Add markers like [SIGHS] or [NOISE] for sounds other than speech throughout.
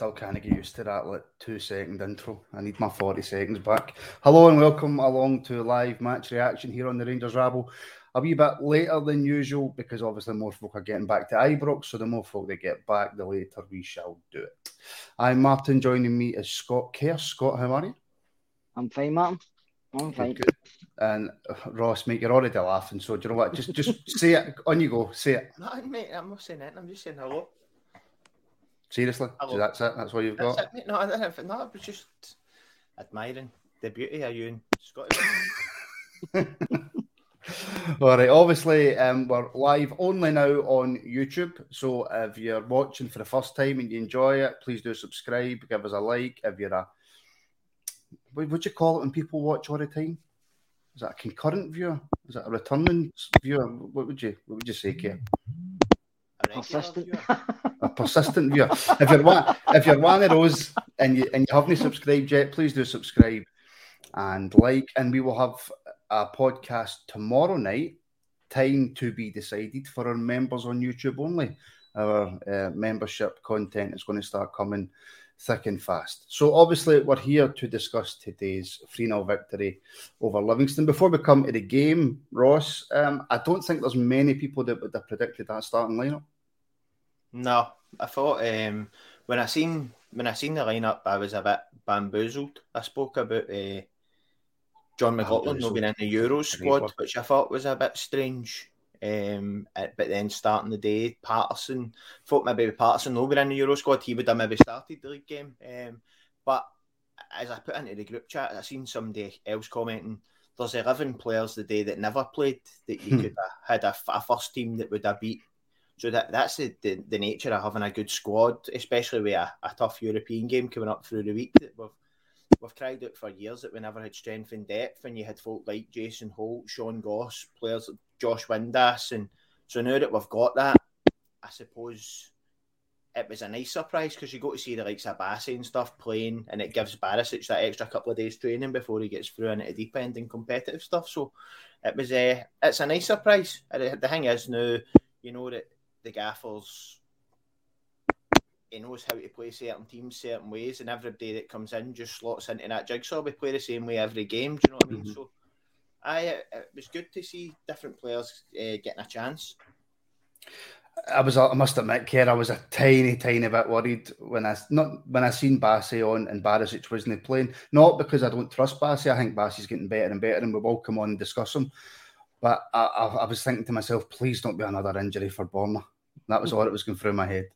Still can't get used to that like two second intro. I need my 40 seconds back. Hello and welcome along to live match reaction here on the Rangers Rabble. A wee bit later than usual because obviously more folk are getting back to Ibrox, so the more folk they get back, the later we shall do it. I'm Martin, joining me is Scott Kerr. Scott, how are you? I'm fine, Martin. I'm fine. Good. And uh, Ross, mate, you're already laughing, so do you know what? Just just [LAUGHS] say it. On you go, say it. No, mate, I'm not saying it. I'm just saying hello. Seriously? So that's it? That's what you've That's got? it. No, I didn't. No, I was just admiring the beauty of you and Scottish. [LAUGHS] All right. Obviously, um, we're live only now on YouTube. So if you're watching for the first time and you enjoy it, please do subscribe, give us a like. If you're a, what would you call it when people watch all the time? Is that a concurrent viewer? Is that a returning viewer? What would you What would you say, Kerr? Persistent. viewer. [LAUGHS] A persistent viewer. If you're one, if you're one of those and you and you haven't subscribed yet, please do subscribe and like. And we will have a podcast tomorrow night. Time to be decided for our members on YouTube only. Our uh, membership content is going to start coming thick and fast. So obviously we're here to discuss today's 3-0 victory over Livingston. Before we come to the game, Ross, um, I don't think there's many people that would have predicted that starting lineup. No, I thought um, when I seen when I seen the lineup, I was a bit bamboozled. I spoke about uh, Jon McLaughlin not being in the Euro squad, which I thought was a bit strange. Um, but then starting the day, Patterson thought maybe Patterson not being in the Euro squad, he would have maybe started the league game. Um, but as I put into the group chat, I seen somebody else commenting. There's 11 players the day that never played that you [LAUGHS] could have had a, a first team that would have beat so that that's the, the, the nature of having a good squad, especially with a, a tough European game coming up through the week. That we've we've cried out for years that we never had strength and depth, and you had folk like Jason Holt, Sean Goss, players like Josh Windass, and so now that we've got that, I suppose it was a nice surprise because you go to see the likes of Bassey and stuff playing, and it gives Barisic that extra couple of days training before he gets through into the deep end and competitive stuff. So it was a it's a nice surprise. Uh, the the thing is now, you know that the gaffers he knows how to play certain teams certain ways, and everybody that comes in just slots into that jigsaw. We play the same way every game. Do you know what I mean? Mhm. So, I it was good to see different players uh, getting a chance. I was, I must admit, Kerr, I was a tiny, tiny bit worried when I not when I seen Bassey on and Barisic wasn't playing. Not because I don't trust Bassey. I think Bassey's getting better and better, and we will all come on and discuss him. But I, I, I was thinking to myself, please don't be another injury for Borna. That was all that was going through my head.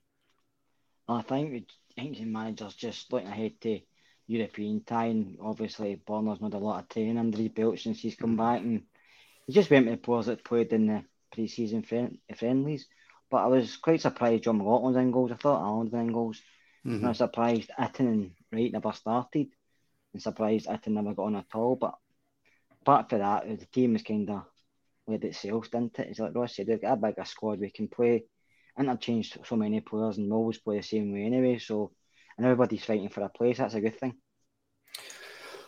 I think I think the manager's just looking ahead to European time. Obviously, Borna's made a lot of training under his belt since he's come back, and he just went with the players that played in the pre-season friend- friendlies. But I was quite surprised Jon McLaughlin's in goals. I thought Allan was in goals. Mhm. And I was surprised Itten and Wright never started, and surprised Itten never got on at all. But apart from that, the team was kind of led itself, didn't it? It's like Ross said, they've got a bigger squad. We can play, interchange so many players, and always play the same way anyway. So, and everybody's fighting for a place. That's a good thing.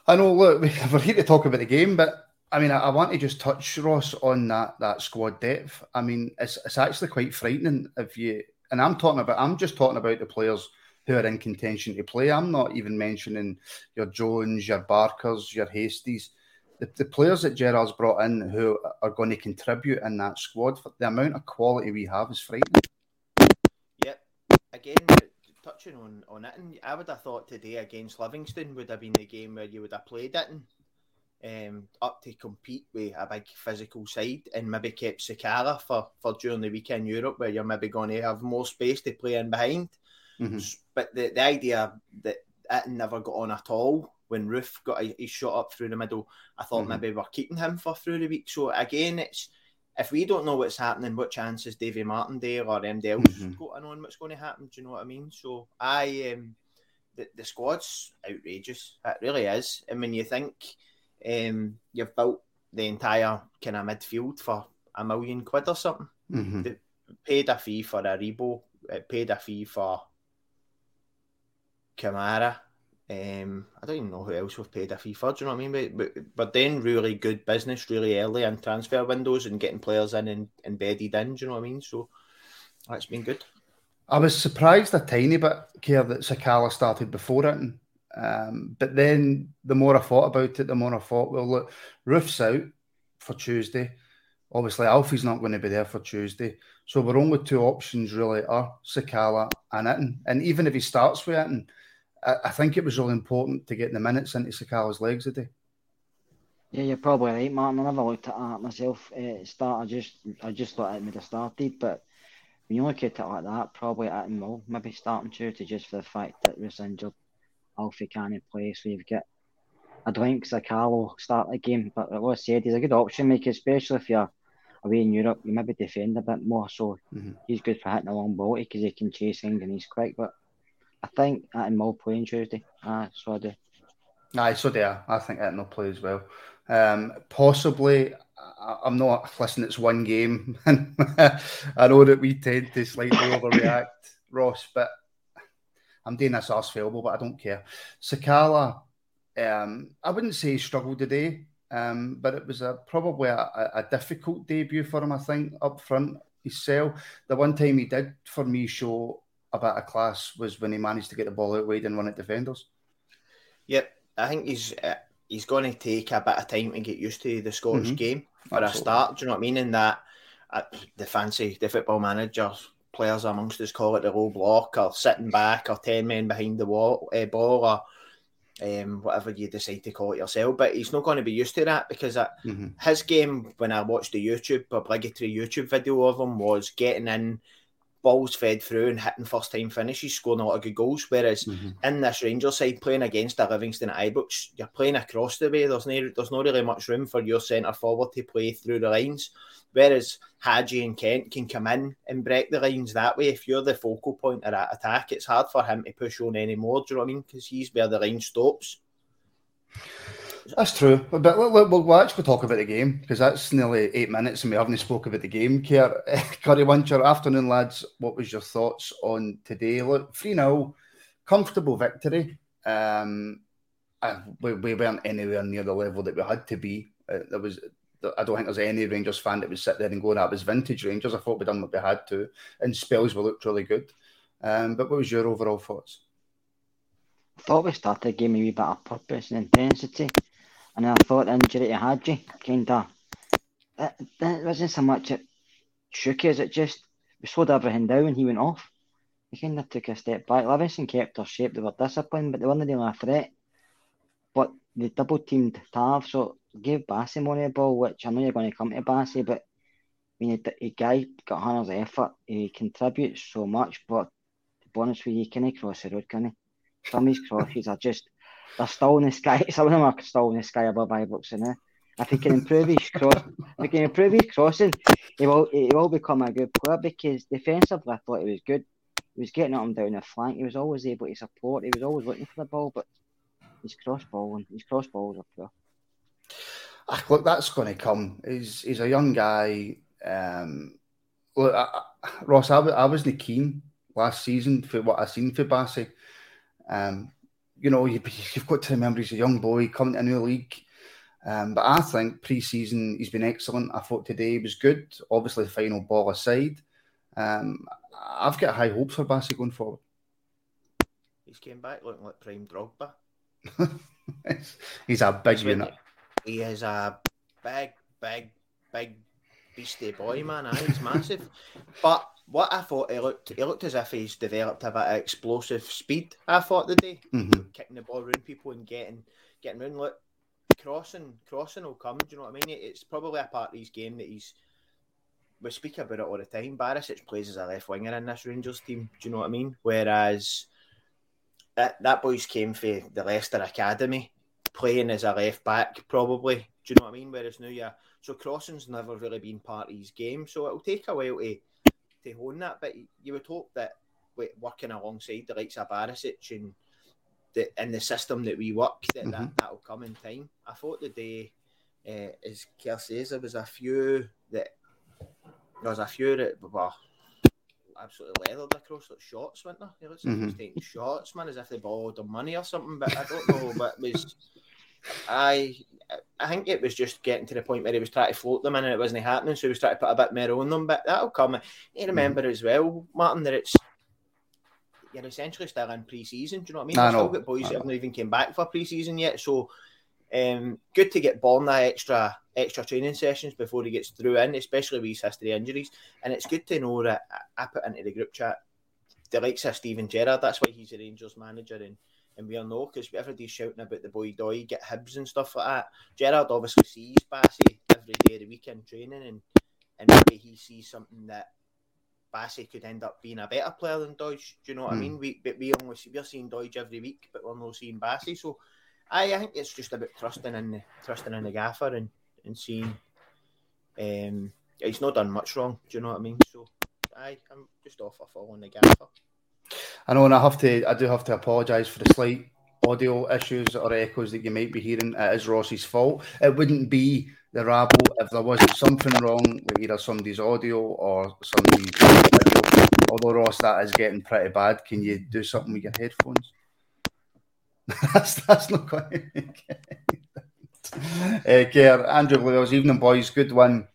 I know. Look, we're here to talk about the game, but I mean, I, I, want to just touch Ross on that that squad depth. I mean, it's it's actually quite frightening if you. And I'm talking about. I'm just talking about the players who are in contention to play. I'm not even mentioning your Jones, your Barkers, your Hasties. The, the players that Gerrard's brought in who are going to contribute in that squad, the amount of quality we have is frightening. Again, touching on, on it, and I would have thought today against Livingston would have been the game where you would have played it in, um, up to compete with a big physical side and maybe kept Sakala for, for during the weekend Europe where you're maybe going to have more space to play in behind. Mm-hmm. But the, the idea that it never got on at all when Roofe got his shot up through the middle, I thought mm-hmm. maybe we're keeping him for through the week. So again, it's if we don't know what's happening, what chances Davy Martindale or MDL mm-hmm. got on what's going to happen? Do you know what I mean? So I um, the, the squad's outrageous. It really is. And when you think um, you've built the entire kind of midfield for a million quid or something, mm-hmm. paid a fee for a Aribo, paid a fee for Kamara. Um, I don't even know who else we've paid a fee for. Do you know what I mean? But, but, then really good business really early in transfer windows and getting players in and embedded in. Do you know what I mean? So that's been good. I was surprised a tiny bit, Kerr, that Sakala started before it. Um, but then the more I thought about it, the more I thought, well, look, Roofe's out for Tuesday. Obviously, Alfie's not going to be there for Tuesday. So we're only two options really are Sakala and Itten. And even if he starts with Itten, I, I think it was really important to get the minutes into Sakala's legs today. Yeah, you're probably right, Martin. I never looked at that myself. Uh, start, I just, I just thought it would have started, but when you look at it like that, probably at will maybe starting Tuesday just for the fact that was injured. Alfie can't play, so you've got. I don't think start the game, but like I said, he's a good option maker, especially if you're away in Europe. You maybe defend a bit more, so mm-hmm. he's good for hitting a long ball because he can chase things and he's quick. But I think will play playing Tuesday. Ah, so I do. Aye, so do I. I think Itten will play as well. Um, possibly, I, am not. Listen, it's one game, and [LAUGHS] I know that we tend to slightly [COUGHS] overreact, Ross, but I'm doing this arse failable, but I don't care. Sakala, um, I wouldn't say he struggled today, um, but it was a, probably a, a, difficult debut for him, I think, up front. His cell, the one time he did for me show a bit of class was when he managed to get the ball out wide and run at defenders. Yep, I think he's uh, he's going to take a bit of time to get used to the Scottish mm-hmm. game for Absolutely. a start. Do you know what I mean? In that uh, the fancy the football managers players amongst us call it the low block or sitting back or ten men behind the wall, uh, ball or um, whatever you decide to call it yourself. But he's not going to be used to that because uh, mm-hmm. his game, when I watched the YouTube obligatory YouTube video of him, was getting in balls fed through and hitting first time finishes, scoring a lot of good goals. Whereas mm-hmm. in this Rangers side, playing against a Livingston at Ibrox, you're playing across the way. There's no there's not really much room for your centre forward to play through the lines. Whereas Hadji and Kent can come in and break the lines that way. If you're the focal point of that attack, it's hard for him to push on anymore. Do you know what I mean? Because he's where the line stops. That's true. But we'll, we'll actually talk about the game because that's nearly eight minutes and we haven't spoke about the game. Kerr [LAUGHS] Curry Muncher, afternoon, lads. What was your thoughts on today? Look, 3 0, comfortable victory. Um, I, we, we weren't anywhere near the level that we had to be. Uh, there was, I don't think there's any Rangers fan that would sit there and go, that was vintage Rangers. I thought we'd done what we had to. And spells we looked really good. Um, but what was your overall thoughts? I thought we started the game a wee bit of purpose and intensity. And I thought the injury to Hagi kind of, it, it wasn't so much it shook as it just, we slowed everything down and he went off. He kind of took a step back. Livingston kept their shape, they were disciplined, but they weren't really a threat. But they double teamed Tav, so gave Bassey money the ball, which I know you're going to come to Bassey, but I mean, a guy got hundreds of effort, he contributes so much, but to be honest with you, can he cross the road, can he? Some of his crosses are just they're still in the sky. Some of them are still in the sky above Ibrox, you know. If he can improve his cross, if he can improve his crossing, he will he will become a good player because defensively I thought he was good. He was getting up and down the flank. He was always able to support. He was always looking for the ball, but his cross ball and his cross balls are poor. Ah, look, that's going to come. He's he's a young guy. Um, look, I, Ross, I, I wasn't keen last season for what I seen for Bassey. Um, you know, you, have got to remember he's a young boy coming to a new league. Um, but I think pre-season he's been excellent. I thought today was good. Obviously, the final ball aside, um, I've got high hopes for Bassey going forward. He's came back looking like prime Drogba. [LAUGHS] he's a big unit. He is a big, big, big beastie boy, man. He's massive. [LAUGHS] But what I thought he looked, he looked as if he's developed a bit of explosive speed. I thought the day, mm-hmm. kicking the ball around people and getting getting round. Look, crossing, crossing will come. Do you know what I mean? It's probably a part of his game that he's. We speak about it all the time. Barisic plays as a left winger in this Rangers team. Do you know what I mean? Whereas that that boys came for the Leicester Academy, playing as a left back, probably. Do you know what I mean? Whereas now, yeah, so crossing's never really been part of his game. So it'll take a while to to hone that. But you would hope that working alongside the likes of Barisic and the in the system that we work, that, mm-hmm. that that'll come in time. I thought the day, uh, as Kerr says, there was a few that there was a few that were absolutely leathered across like shots, weren't there? He looks like mm-hmm. was taking shots, man, as if they borrowed them money or something. But I don't know. but it was I I think it was just getting to the point where he was trying to float them in and it wasn't happening. So he was trying to put a bit more on them. But that'll come. You remember mm-hmm. as well, Martin, that it's you're essentially still in pre-season. Do you know what I mean? We've still got boys that haven't even came back for pre-season yet. So um, good to get Borna extra extra training sessions before he gets through in, especially with his history injuries. And it's good to know that I put into the group chat the likes of Steven Gerrard. That's why he's a Rangers manager and. And we all know because everybody's shouting about the boy Doig, get Hibs and stuff like that. Gerrard obviously sees Bassey every day of the weekend training, and and maybe he sees something that Bassey could end up being a better player than Doig. Do you know what mm. I mean? We but we only see, we're seeing Doig every week, but we're not seeing Bassey. So I, I think it's just about trusting in the trusting in the gaffer and and seeing. Um, he's not done much wrong. Do you know what I mean? So I, I'm just off a following the gaffer. I know, and I have to, I do have to apologise for the slight audio issues or echoes that you might be hearing. It is Ross's fault. It wouldn't be the rabble if there wasn't something wrong with either somebody's audio or somebody's. Although Ross, that is getting pretty bad. Can you do something with your headphones? [LAUGHS] that's that's not quite. [LAUGHS] uh, Kerr, Andrew Lewis, evening boys, good one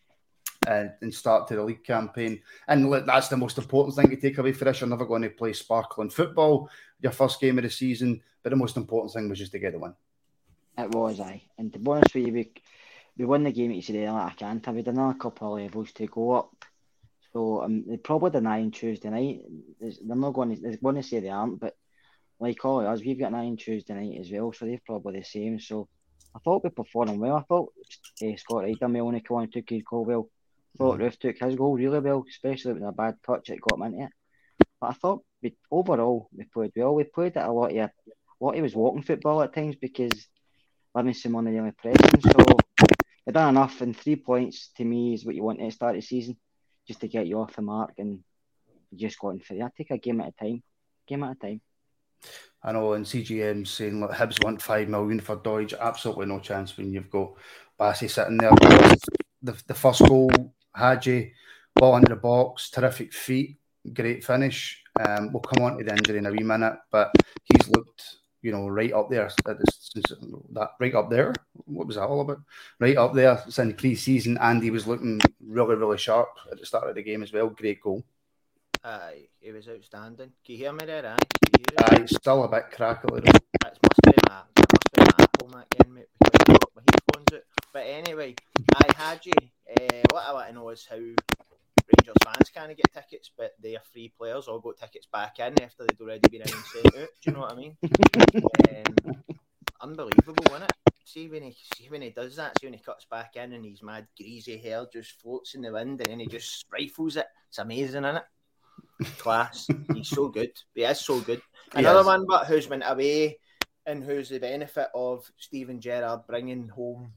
uh, and start to the league campaign. And that's the most important thing to take away for this. You're never going to play sparkling football, your first game of the season, but the most important thing was just to get the win. It was, I. And to be honest with you, we, we won the game at today like I can't have. We done a couple of levels to go up. So um, they probably denying Tuesday night. They're not going to, they're going to say they aren't, but like all of us, we've got nine Tuesday night as well, so they're probably the same. So I thought we performed well. I thought uh, Scott Wright may only come on took his goal well. Thought mm. Roofe took his goal really well, especially with a bad touch it got him into it. But I thought we overall we played well. We played at a lot of a lot he was walking football at times because Livingston won the only pressing. So we done enough and three points to me is what you want at the start of the season, just to get you off the mark and just got in for I take a game at a time. Game at a time. I know, and CGM saying look, Hibs want five million for Doig, Absolutely no chance when you've got Bassey sitting there. The, the first goal, Hagi, ball under the box, terrific feet, great finish. Um, we'll come on to the injury in a wee minute, but he's looked, you know, right up there. That right up there. What was that all about? Right up there since the pre-season, and he was looking really, really sharp at the start of the game as well. Great goal. Aye, it was outstanding. Can you hear me there, aye? Aye, it's still a bit crackly. It must be my, it must be my Apple Mac again, mate, because got my headphones out. But anyway, I had you. Uh, what I want to know is how Rangers fans can't get tickets, but they are free players all got tickets back in after they'd already been in and sent out. Do you know what I mean? [LAUGHS] um, unbelievable, isn't it? See when he see when he does that, see when he cuts back in and his mad greasy hair just floats in the wind and then he just rifles it. It's amazing, isn't it? class. He's so good. He is so good. Another one, but who's went away and who's the benefit of Steven Gerrard bringing home,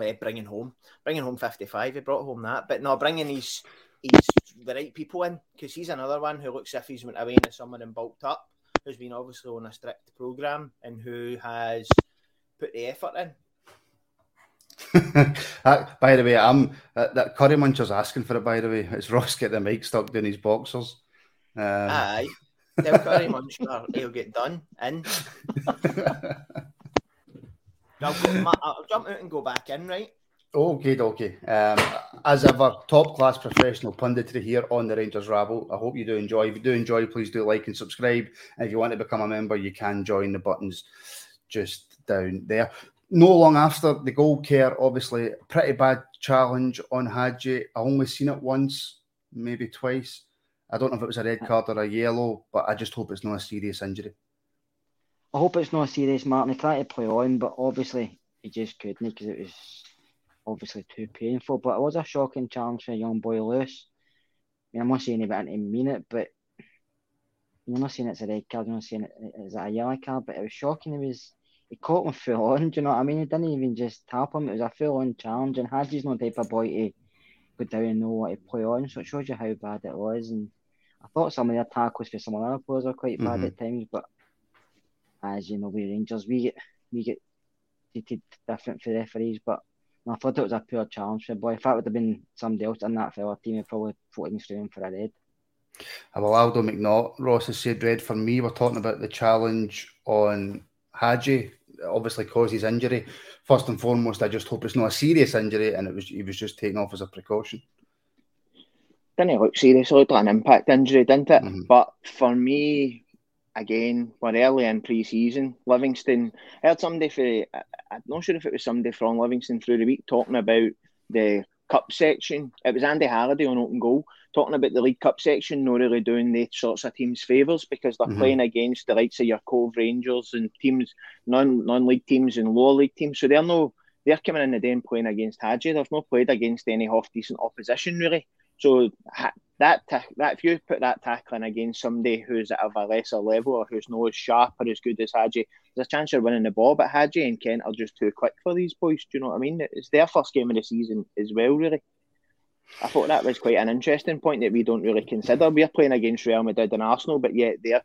uh, bringing home, bringing home fifty five. He brought home that, but no, bringing these he's the right people in because he's another one who looks if he's went away in the summer and bulked up, who's been obviously on a strict program and who has put the effort in. [LAUGHS] by the way, I'm uh, that curry muncher's asking for it. By the way, it's Ross get the mic stuck down his boxers. Um, Aye, [LAUGHS] tell curry muncher he'll get done in. [LAUGHS] I'll, jump out and go back in, right? Okay, okay. Um, as ever, top class professional punditry here on the Rangers Rabble. I hope you do enjoy. If you do enjoy, please do like and subscribe. And if you want to become a member, you can join the buttons just down there. No long after the goal Kerr, obviously, pretty bad challenge on Hagi. I only seen it once, maybe twice. I don't know if it was a red card or a yellow, but I just hope it's not a serious injury. I hope it's not serious, Martin. He tried to play on, but obviously he just couldn't because it was obviously too painful. But it was a shocking challenge for a young boy Lewis. I mean, I'm not saying about to mean it, but you're not saying it's a red card, you're not saying it, it's a yellow card, but it was shocking. It was he caught him [LAUGHS] full on. Do you know what I mean? He didn't even just tap him. It was a full on challenge, and Hagi's no type of boy to go down and know what to play on. So it shows you how bad it was. And I thought some of the tackles for some of the other players are quite bad mm-hmm. at times, but as you know, we Rangers, we get we get treated different for referees, but I thought it was a poor challenge for the boy. If that would have been somebody else in that fella team, he'd probably put him straight in for a red. Well, Aldo McNaught, Ross has said red for me. We're talking about the challenge on Hagi, obviously caused his injury. First and foremost, I just hope it's not a serious injury and it was he was just taken off as a precaution. Didn't it look serious? It looked like an impact injury, didn't it? Mm-hmm. But for me, again, we're early in pre season. Livingston, I heard somebody for, I'm not sure if it was somebody from Livingston through the week talking about the cup section. It was Andy Halliday on open goal talking about the League Cup section, not really doing the sorts of teams favours because they're mm-hmm. playing against the likes of your Cove Rangers and teams, non non league teams and lower league teams. So they're no, they're coming in the day and playing against Hagi. They've not played against any half decent opposition really. So that that if you put that tackling against somebody who's at a lesser level or who's not as sharp or as good as Hagi, there's a chance you're winning the ball. But Hagi and Kent are just too quick for these boys. Do you know what I mean? It's their first game of the season as well, really. I thought that was quite an interesting point that we don't really consider. We're playing against Real Madrid and Arsenal, but yet they're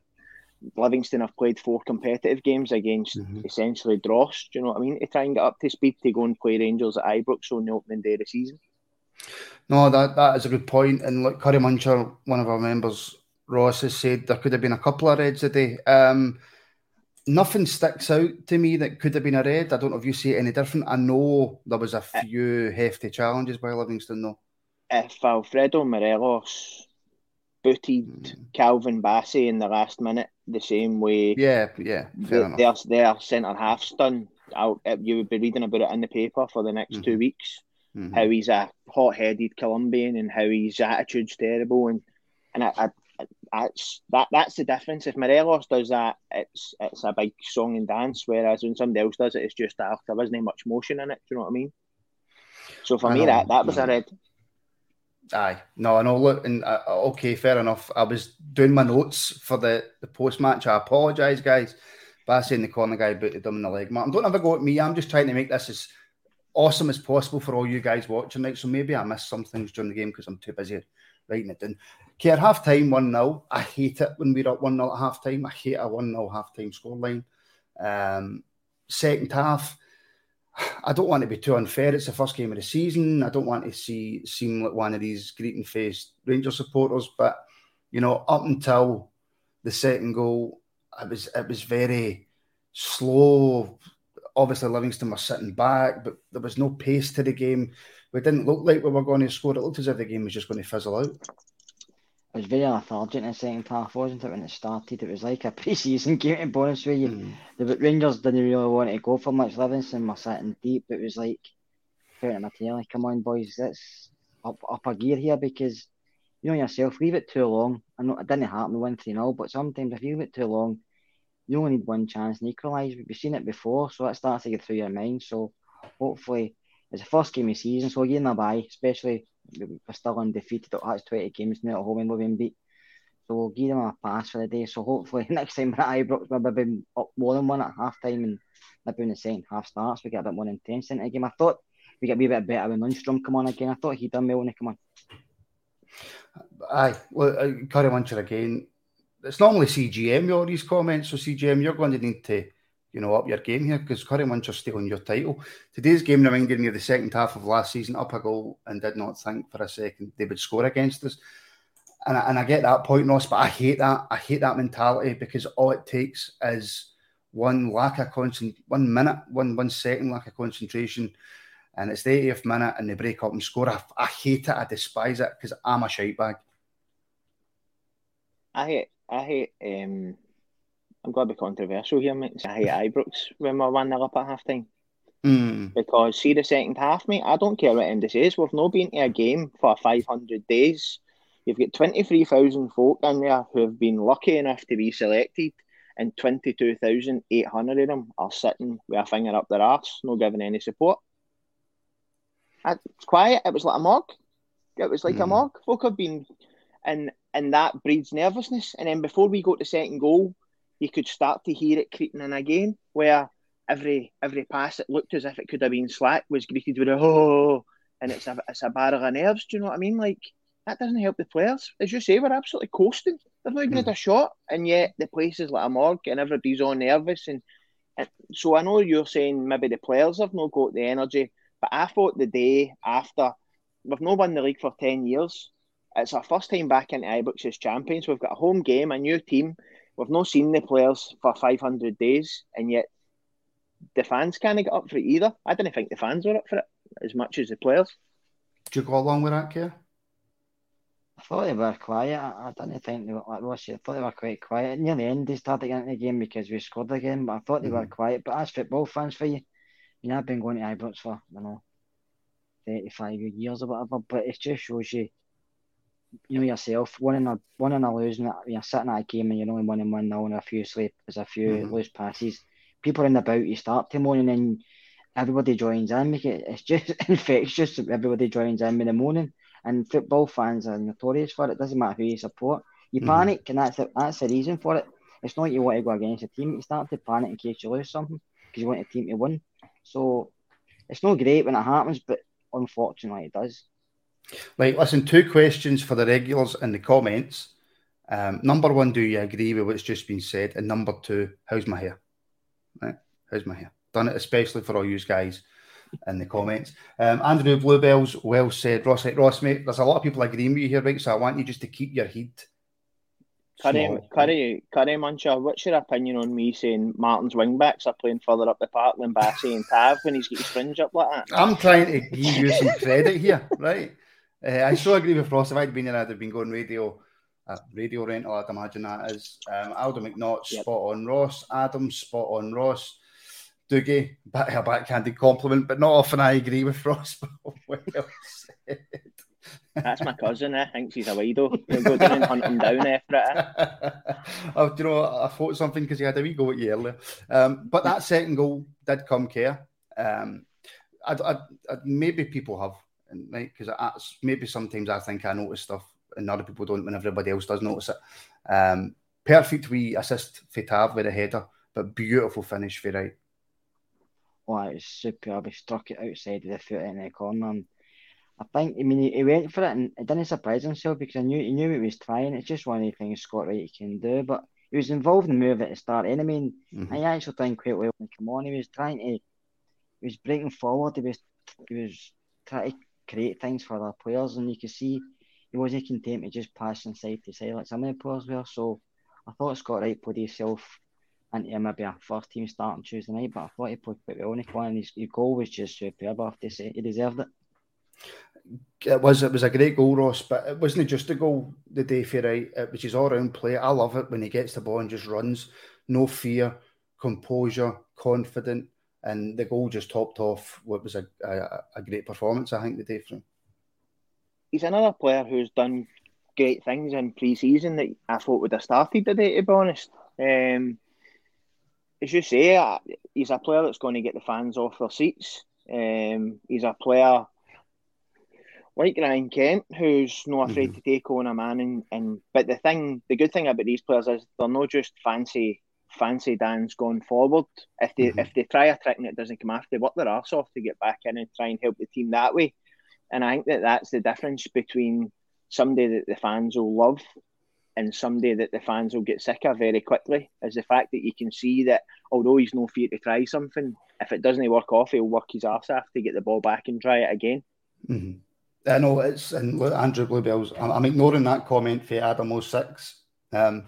Livingston have played four competitive games against mm-hmm. essentially dross. Do you know what I mean? To try and get up to speed to go and play Rangers at Ibrox on the opening day of the season. No, that that is a good point. And like Curry Muncher, one of our members, Ross, has said there could have been a couple of reds today. Um, nothing sticks out to me that could have been a red. I don't know if you see it any different. I know there was a uh, few hefty challenges by Livingston, though. If Alfredo Morelos booted mm. Calvin Bassey in the last minute the same way, yeah, yeah, fair their, their centre half's done. I'll, you would be reading about it in the paper for the next mm-hmm. two weeks mm-hmm. how he's a hot-headed Colombian and how his attitude's terrible, and and I, I, that's that that's the difference. If Morelos does that, it's it's a big song and dance, whereas when somebody else does it, it's just that there isn't any much motion in it. Do you know what I mean? So for I me, know. that that was a red. Aye, no, I know. Look, and uh, okay, fair enough. I was doing my notes for the the post match. I apologise, guys. Bassey in the corner guy booted them in the leg. Man, don't ever go at me. I'm just trying to make this as awesome as possible for all you guys watching it. So maybe I missed some things during the game because I'm too busy writing it down. At half time, 1 0. I hate it when we're up 1 0 at half time. I hate a 1 0 half time scoreline. Um, second half, I don't want to be too unfair. It's the first game of the season. I don't want to see seem like one of these greeting faced Ranger supporters, but you know, up until the second goal, it was it was very slow, obviously Livingston were sitting back, but there was no pace to the game. We didn't look like we were going to score. It looked as if the game was just going to fizzle out. It was very lethargic in the second half, wasn't it, when it started? It was like a [LAUGHS] pre-season game, to be honest with you. Mm. The Rangers didn't really want to go for much. Livingston were sitting deep. It was like, tail, come on, boys, let's up, up a gear here because, you know yourself, leave it too long. I know it didn't happen, win 3 0, but sometimes if you leave it too long, you only need one chance and equalise. We've seen it before, so that starts to get through your mind. So hopefully, it's the first game of the season, so again, a bye, especially we're still undefeated. That's 20 games now at home and we've been beat. So we'll give them a pass for the day. So hopefully [LAUGHS] next time we're at Ibrox, we'll be up more than one at half time and maybe in the second half starts, we get a bit more intense into the game. I thought we get a wee bit better when Lundstram come on again. I thought he'd done well when he come on. Aye, well, uh, Curry Muncher again it's normally CGM, your these comments. So CGM, you're going to need to you know, up your game here because Curry Muncher stealing your title. Today's game reminded me of the second half of last season, up a goal and did not think for a second they would score against us. And I, and I get that point, Ross, but I hate that. I hate that mentality because all it takes is one lack of concent, one minute, one one second lack of concentration, and it's the 80th minute and they break up and score. I, I hate it. I despise it because I'm a shite bag. I hate, I hate. Um, I'm going to be controversial here, mate. I hate Ibrox when we're one 0 up at half time. Mm. Because see the second half, mate. I don't care what Andy says. We've not been to a game for 500 days. You've got 23,000 folk in there who have been lucky enough to be selected, and 22,800 of them are sitting with a finger up their arse, not giving any support. It's quiet. It was like a morgue. It was like mm. a morgue. Folk have been, and and that breeds nervousness. And then before we got to second goal, you could start to hear it creeping in again, where every every pass that looked as if it could have been slack was greeted with a oh, and it's a it's a barrel of nerves. Do you know what I mean? Like that doesn't help the players. As you say, we're absolutely coasting. They've not even had a hmm. shot, and yet the place is like a morgue, and everybody's all nervous. And, and so I know you're saying maybe the players have not got the energy, but I thought the day after we've not won the league for ten years. It's our first time back into Ibrox as champions. We've got a home game, a new team. We've not seen the players for 500 days, and yet the fans can't get up for it either. I didn't think the fans were up for it as much as the players. Do you go along with that, Kerr? I thought they were quiet. I, I didn't think they were like Ross I thought they were quite quiet. Near the end, they started getting the game because we scored again. But I thought they mm. were quiet. But as football fans, for you, you know, I've been going to Ibrox for you know, thirty-five years or whatever. But it just shows you you know yourself, winning or winning or losing, you're sitting at a game and you're only winning one nil and a few sleep, there's a few mm-hmm. loose passes. People in the bout, you start to moan and then everybody joins in. Make it, it's just [LAUGHS] infectious. Everybody joins in in the morning, and football fans are notorious for it. Doesn't matter who you support, you mm-hmm. panic, and that's the, that's the reason for it. It's not you want to go against a team. You start to panic in case you lose something because you want a team to win. So it's not great when it happens, but unfortunately it does. Right, listen, two questions for the regulars in the comments. Um, number one, do you agree with what's just been said? And number two, how's my hair? Right, how's my hair? Done it especially for all you guys in the comments. Um, Andrew Bluebells, well said. Ross, like, Ross, mate, there's a lot of people agreeing with you here, right? So I want you just to keep your head. Curry, Curry, Curry Muncher, what's your opinion on me saying Martin's wingbacks are playing further up the park than Bassey and Tav when he's got his fringe up like that? I'm trying to give you some credit here, right? Uh, I so agree with Ross. If I'd been in, I'd have been going radio, uh, radio rental. I'd imagine that is. Um, Aldo McNaught, yep. spot on. Ross Adams, spot on. Ross Doogie, back a backhanded compliment, but not often I agree with Ross. [LAUGHS] well said. That's my cousin. I think he's a widow. He'll go down and hunt him down after it. [LAUGHS] oh, do you know, I thought something because he had a wee go at you earlier. Um, but that second goal did come Kerr. Um, I, I, I, maybe people have right? Because maybe sometimes I think I notice stuff and other people don't when everybody else does notice it. Um, perfect we assist for Tav with a header, but beautiful finish for Wright. Oh, it was superb. He struck it outside of the foot in the corner. And I think, I mean, he, he, went for it and it didn't surprise himself because I knew he knew he was trying. It's just one of the things Scott Wright can do. But he was involved in the move at the start. And I mean, mm-hmm. I actually done quite well when he came on. He was trying to, he was breaking forward. He was, he was trying to create things for their players, and you can see he wasn't content to just pass from side to side like some of the players were. So I thought Scott Wright put himself into maybe a first team starting Tuesday night, but I thought he played quite well and his, his goal was just superb. I have to say, he deserved it. It was it was a great goal, Ross, but it wasn't just a goal the day for Wright. It his all round play. I love it when he gets the ball and just runs, no fear, composure, confident and the goal just topped off what was a, a, a great performance, I think, the day from. He's another player who's done great things in pre-season that I thought would have started today. To be honest, um, as you say, uh, he's a player that's going to get the fans off their seats. Um, he's a player like Ryan Kent, who's not afraid mm-hmm. to take on a man. And, and but the thing, the good thing about these players is they're not just fancy fancy Dan's going forward. If they mm-hmm. if they try a trick and it doesn't come after, they work their arse off to get back in and try and help the team that way. And I think that that's the difference between somebody that the fans will love and somebody that the fans will get sick of very quickly is the fact that you can see that although he's no fear to try something, if it doesn't work off, he'll work his ass off to get the ball back and try it again. Mm-hmm. I know it's and Andrew Bluebells. I'm, I'm ignoring that comment for Adam 06 um,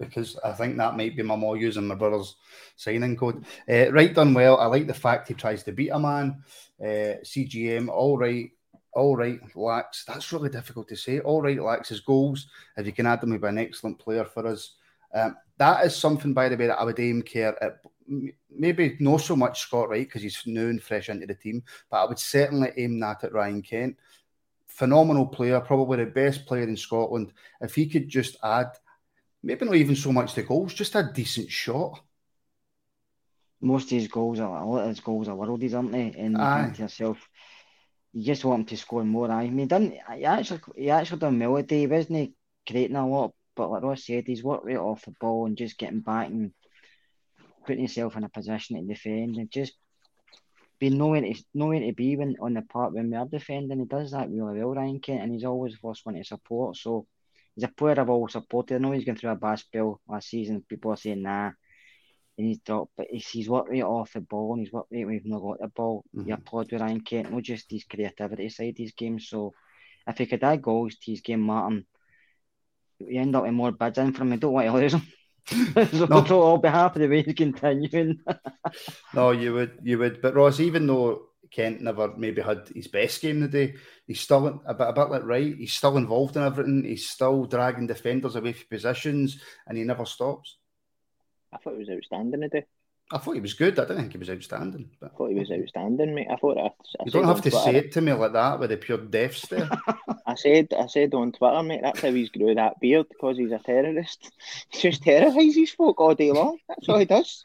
because I think that might be my mom using my brother's signing code. Uh, Wright done well. I like the fact he tries to beat a man. Uh, CGM, all right all right, Lax. That's really difficult to say. All right, Lax's goals. If you can add them, he'll be an excellent player for us. Um, that is something, by the way, that I would aim Kerr at. Maybe not so much Scott Wright because he's new and fresh into the team, but I would certainly aim that at Ryan Kent. Phenomenal player, probably the best player in Scotland. If he could just add, maybe not even so much the goals, just a decent shot. Most of his goals are a lot of his goals are worldies, aren't they? And you think to yourself, you just want him to score more. I mean, done he actually he actually done melody, wasn't he? Creating a lot, but like Ross said, he's worked right off the ball and just getting back and putting himself in a position to defend and just being knowing to nowhere to be when on the part when we are defending. He does that really well, Ryan Kent, and he's always the first one to support. So he's a player I've always supported. I know he's going through a bad spell last season. People are saying nah and he's dropped, but he's, he's worked right off the ball and he's worked right when we've not got the ball. Mm-hmm. You applaud with Ryan Kent, not just his creativity side his games. So if he could add goals to his game, Martin, we end up with more bids in from him. I don't want to lose him. [LAUGHS] so no. all behalf of the way he's continuing. [LAUGHS] no, you would, you would. But Ross, even though Kent never maybe had his best game today. He's still a bit, a bit like Wright. He's still involved in everything. He's still dragging defenders away from positions, and he never stops. I thought he was outstanding today. I thought he was good. I didn't think he was outstanding. But... I thought he was outstanding, mate. I thought I, I you don't have to Twitter, say it to me like that with a pure death stare. [LAUGHS] I said, I said on Twitter, mate. That's how he's grew that beard because he's a terrorist. [LAUGHS] He just terrorises folk all day long. That's all he does.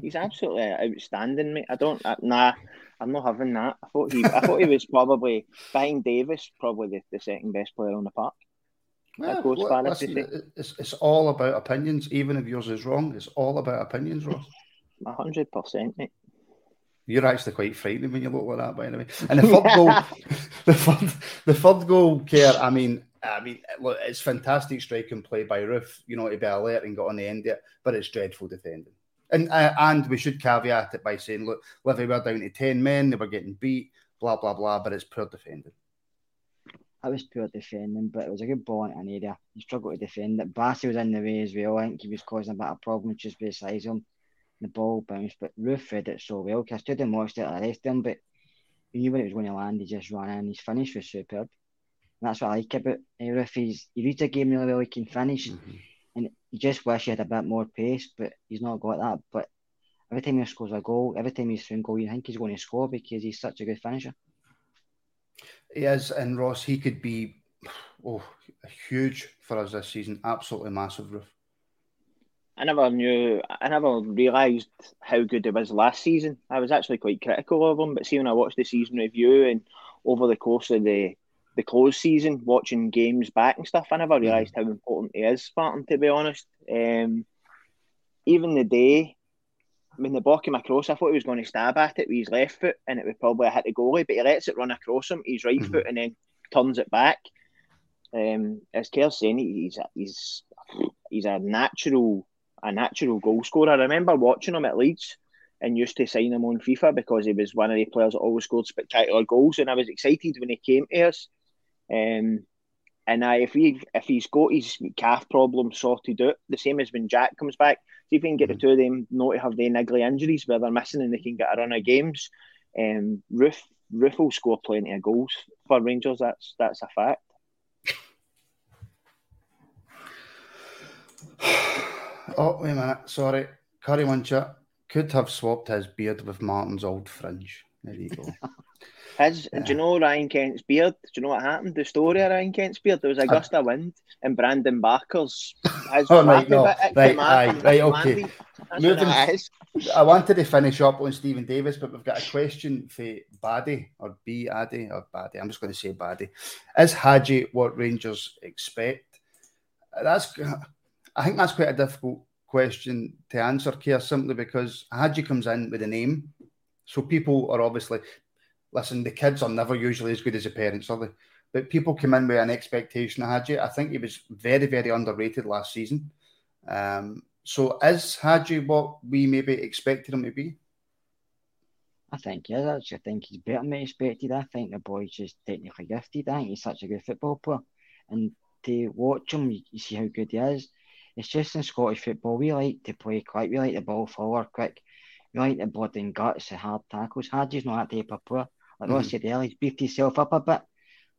He's absolutely outstanding, mate. I don't. I, nah, I'm not having that. I thought he, I thought he was [LAUGHS] probably behind Davis, probably the, the second best player on the park. Yeah, well, listen, it's, it's all about opinions. Even if yours is wrong, it's all about opinions, Ross. A hundred percent, mate. You're actually quite frightening when you look like that, by the way. And the third goal, [LAUGHS] the third, the third goal, Kerr. I mean, I mean, look, it's fantastic striking play by Roofe. You know, to be alert and got on the end of it, but it's dreadful defending. And uh, and we should caveat it by saying, look, Livy were down to ten men, they were getting beat, blah blah blah, but it's poor defending. That was poor defending, but it was a good ball in an area. He struggled to defend it. Bassey was in the way as well. I think he was causing a bit of problem just beside him. The ball bounced, but Roofe read it so well. I stood and watched it at the rest of him, but he knew when it was going to land. He just ran in. His finish was superb. And that's what I like about uh, Roofe. He's, he reads a game really well. He can finish, mm-hmm. And you just wish he had a bit more pace, but he's not got that. But every time he scores a goal, every time he's through a goal, you think he's going to score because he's such a good finisher. He is, and Ross, he could be oh huge for us this season. Absolutely massive, Roofe. I never knew, I never realised how good he was last season. I was actually quite critical of him, but see when I watched the season review and over the course of the the close season, watching games back and stuff, I never mm-hmm. realised mm. how important he is, Spartan, to be honest. Um, even the day when the ball came across, I thought he was going to stab at it with his left foot and it would probably hit the goalie, but he lets it run across him, his right mm-hmm. foot, and then turns it back. Um, as Kerr's saying, he's a, he's he's a natural a natural goal scorer. I remember watching him at Leeds and used to sign him on FIFA because he was one of the players that always scored spectacular goals, and I was excited when he came to us. Um, and uh, if he if he's got his calf problem sorted out, the same as when Jack comes back, see if we can get mm-hmm. the two of them not to have the niggly injuries where they're missing and they can get a run of games. Um, Roofe Roofe will score plenty of goals for Rangers. That's that's a fact. [SIGHS] oh wait a minute, sorry, Curry Muncher could have swapped his beard with Martin's old fringe. There you go. [LAUGHS] His, yeah. Do you know Ryan Kent's beard? Do you know what happened? The story of Ryan Kent's beard. There was a gust of wind, and Brandon Barker's. [LAUGHS] oh right, no, right, aye, right, okay. Moving, I wanted to finish up on Steven Davis, but we've got a question for Baddy or B Addy or Baddy. I'm just going to say Baddy. Is Hagi what Rangers expect? That's, I think that's quite a difficult question to answer, Kerr, simply because Hagi comes in with a name. So people are obviously listen, the kids are never usually as good as the parents, are they? But people come in with an expectation of Hagi. I think he was very, very underrated last season. Um, so is Hagi what we maybe expected him to be? I think he is. Actually, I think he's better than expected. I think the boy's just technically gifted. I think he's such a good football player. And to watch him, you, see how good he is. It's just in Scottish football, we like to play quick. We like the ball forward quick. We like the blood and guts, the hard tackles. Hagi's not that type of player. Like. Ross hmm. said earlier, he's beefed himself up a bit.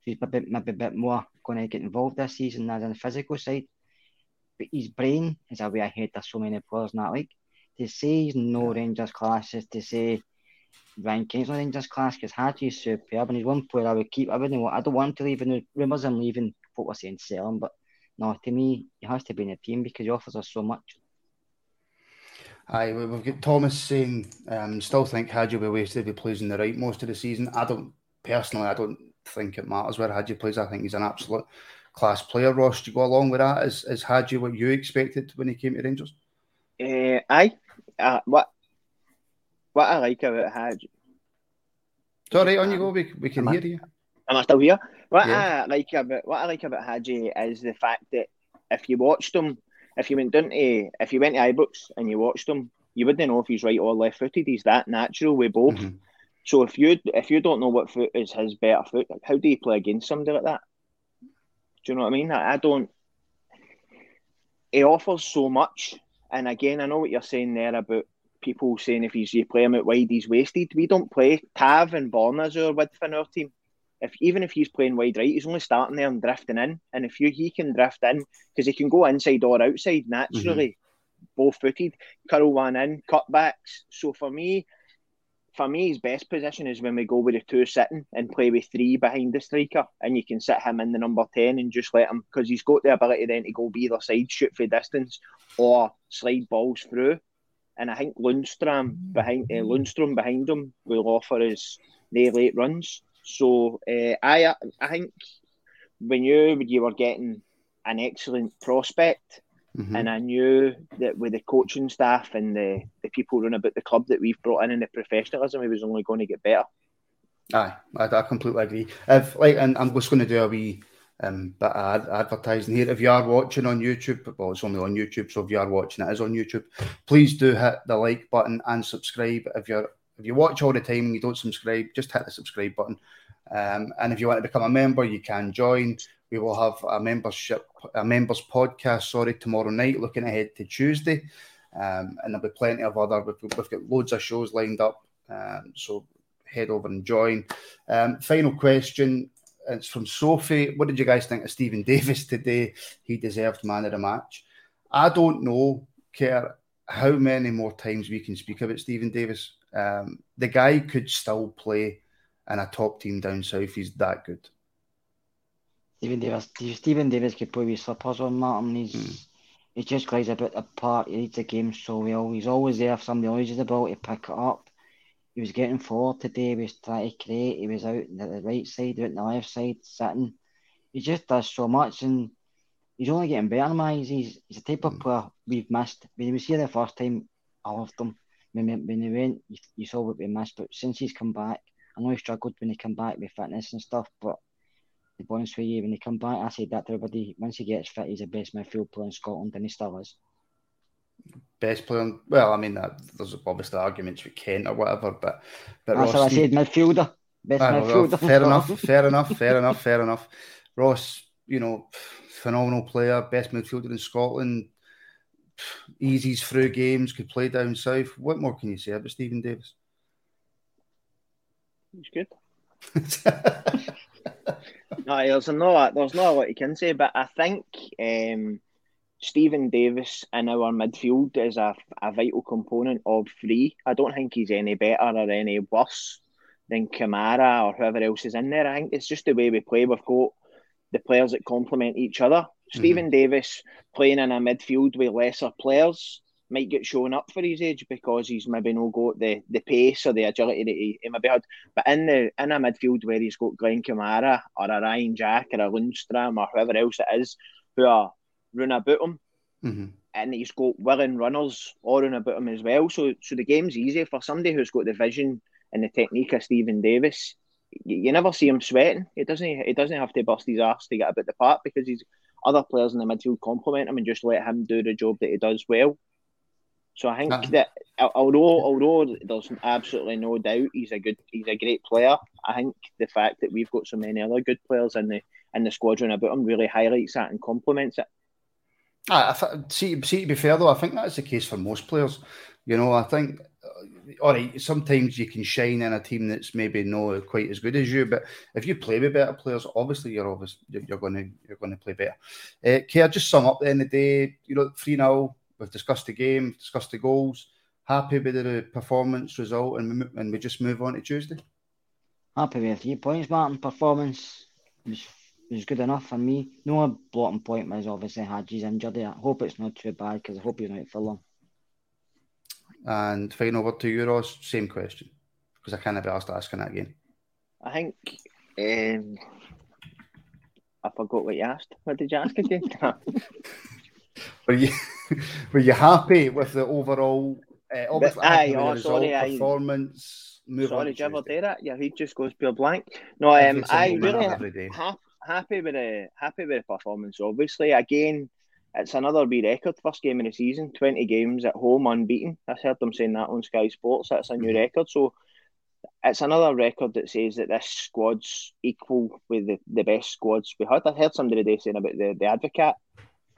He's a bit, maybe a bit more going to get involved this season than on the physical side. But his brain is a way ahead of so many players in that league. To say he's no Rangers class is to say Ryan Kent's not Rangers class because Hagi is superb and he's one player I would keep. I wouldn't want, I don't want him to leave. And rumours I'm leaving, what we're saying, sell him. But no, to me, he has to be in the team because he offers us so much. Aye, we've got Thomas saying, um, still think Hagi will be wasted if he plays in the right most of the season. I don't, personally, I don't think it matters where Hagi plays. I think he's an absolute class player. Ross, do you go along with that? Is, is Hagi what you expected when he came to Rangers? Uh, aye. Uh, what what I like about Hagi. Sorry, on you go. We, we can am hear I, you. Am I still here? What yeah. I like about what I like about Hagi is the fact that if you watched him, if you went down to if you went to Ibrox and you watched him, you wouldn't know if he's right or left footed. He's that natural with both. Mm-hmm. So if you if you don't know what foot is his better foot, how do you play against somebody like that? Do you know what I mean? I, I don't. He offers so much, and again, I know what you're saying there about people saying if he's you play him out wide, he's wasted. We don't play Tav and Borna as our width in our team. If even if he's playing wide right, he's only starting there and drifting in. And if you he can drift in because he can go inside or outside naturally, mm-hmm. both footed, curl one in, cutbacks. So for me, for me, his best position is when we go with the two sitting and play with three behind the striker, and you can sit him in the number ten and just let him because he's got the ability then to go be either side, shoot for distance, or slide balls through. And I think Lundstram behind uh, Lundstram behind him will offer his late runs. So uh, I I think when you you were getting an excellent prospect, mm-hmm. and I knew that with the coaching staff and the, the people running about the club that we've brought in and the professionalism, he was only going to get better. Aye, I, I completely agree. If like, and I'm just going to do a wee um, but ad- advertising here. If you are watching on YouTube, well, it's only on YouTube, so if you are watching, it is on YouTube. Please do hit the like button and subscribe. If you're if you watch all the time and you don't subscribe, just hit the subscribe button. Um, and if you want to become a member, you can join. We will have a membership, a members podcast. Sorry, tomorrow night. Looking ahead to Tuesday, um, and there'll be plenty of other. We've, we've got loads of shows lined up. Um, so head over and join. Um, final question it's from Sophie. What did you guys think of Steven [LAUGHS] Davis today? He deserved man of the match. I don't know, care how many more times we can speak about Steven Davis. Um, the guy could still play in a top team down south. He's that good. Steven Davis, Steven Davis could play with slippers on Martin. He's mm. he just plays a bit apart. He reads the game so well. He's always there if somebody loses the ball to pick it up he was getting forward today. He was trying to create. He was out at the right side, out on the left side, sitting. He just does so much, and he's only getting better. Man, he's he's, he's a type of mm. player we've missed. When he was here the first time, I loved him. When, when he went, you, you saw what we missed. But since he's come back, I know he struggled when he come back with fitness and stuff. But the be honest with you, when he come back, I said that to everybody. Once he gets fit, he's the best midfield player in Scotland, and he still is best player. Well, I mean, there's obviously arguments with Kent or whatever, but but that's Ross, I said midfielder. Best midfielder. fair enough. [LAUGHS] Fair enough. Fair enough. Fair enough. Ross, you know, phenomenal player, best midfielder in Scotland. Easy's through games, could play down south. What more can you say about Steven Davis? He's good. [LAUGHS] no, there's not there's not a lot you can say, but I think um, Steven Davis in our midfield is a, a vital component of three. I don't think he's any better or any worse than Kamara or whoever else is in there. I think it's just the way we play. We've got the players that complement each other. Mm-hmm. Steven Davis playing in a midfield with lesser players might get shown up for his age because he's maybe no got the, the pace or the agility that he, he maybe had. But in the in a midfield where he's got Glenn Kamara or a Ryan Jack or a Lundstram or whoever else it is who are running about him. Mm-hmm. And he's got willing runners all run about him as well. So so the game's easy for somebody who's got the vision and the technique of Steven Davis. you never see him sweating. He doesn't. He doesn't have to bust his ass to get about the park because he's other players in the midfield complement him and just let him do the job that he does well. So I think that although although there's absolutely no doubt he's a good he's a great player, I think the fact that we've got so many other good players in the in the squadron about him really highlights that and complements it. I, I see, see, to be fair though, I think that's the case for most players. You know, I think, uh, all right, sometimes you can shine in a team that's maybe not quite as good as you, but if you play with better players, obviously you're obviously you're going to you're going to play better. Uh, just sum up the end of the day? You know, three 0 We've discussed the game, discussed the goals. Happy with the performance result, and we, and we just move on to Tuesday. Happy with three points, Martin. Performance was was good enough for me. No blotting point was obviously Hagi's injured. I hope it's not too bad because I hope he's not for long. And final word to you, Ross. Same question because I can't be asked asking that again. I think um, I forgot what you asked. What did you ask again? [LAUGHS] were you [LAUGHS] were you happy with the overall? Uh, obviously, aye, oh, result, sorry, performance. I, sorry, did you ever do that? Yeah, he just goes pure blank. No, um, I really ha- happy with the happy with the performance. Obviously, again, it's another wee record. First game of the season, twenty games at home unbeaten. I heard them saying that on Sky Sports. That's a new mm-hmm. record. So it's another record that says that this squad's equal with the, the best squads we had. I heard somebody today saying about the, the Advocaat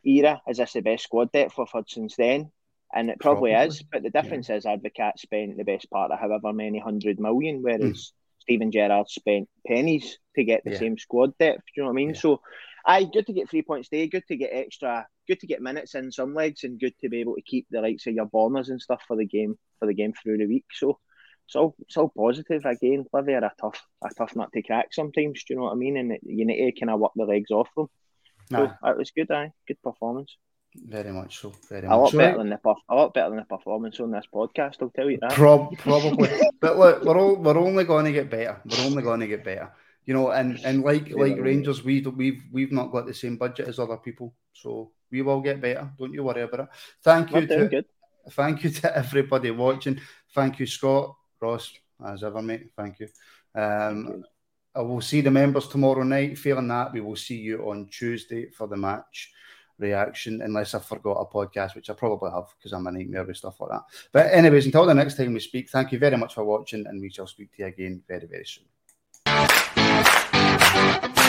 era. Is this the best squad depth we've had since then? And it probably, probably. is, but the difference yeah. is Advocaat spent the best part of however many hundred million, whereas mm. Steven Gerrard spent pennies to get the yeah. same squad depth. Do you know what I mean? Yeah. So, I good to get three points today. Good to get extra. Good to get minutes in some legs, and good to be able to keep the likes of your bombers and stuff for the game for the game through the week. So, it's all it's all positive. Again, Livy are a tough a tough nut to crack sometimes. Do you know what I mean? And you need to kind of work the legs off them. No, so it was good. Aye, good performance. Very much so. Very a much lot so. better than the a lot better than the performance on this podcast. I'll tell you that. Prob- probably, [LAUGHS] but look, we're all, we're only going to get better. We're only going to get better. You know, and and like like Rangers, we we've we've not got the same budget as other people, so we will get better. Don't you worry about it. Thank you to good. thank you [LAUGHS] to everybody watching. Thank you, Scott Ross, as ever, mate. Thank you. Um, thank you. I will see the members tomorrow night. Failing that, we will see you on Tuesday for the match reaction, unless I forgot a podcast, which I probably have because I'm a nightmare with stuff like that. But, anyways, until the next time we speak, thank you very much for watching, and we shall speak to you again very, very soon.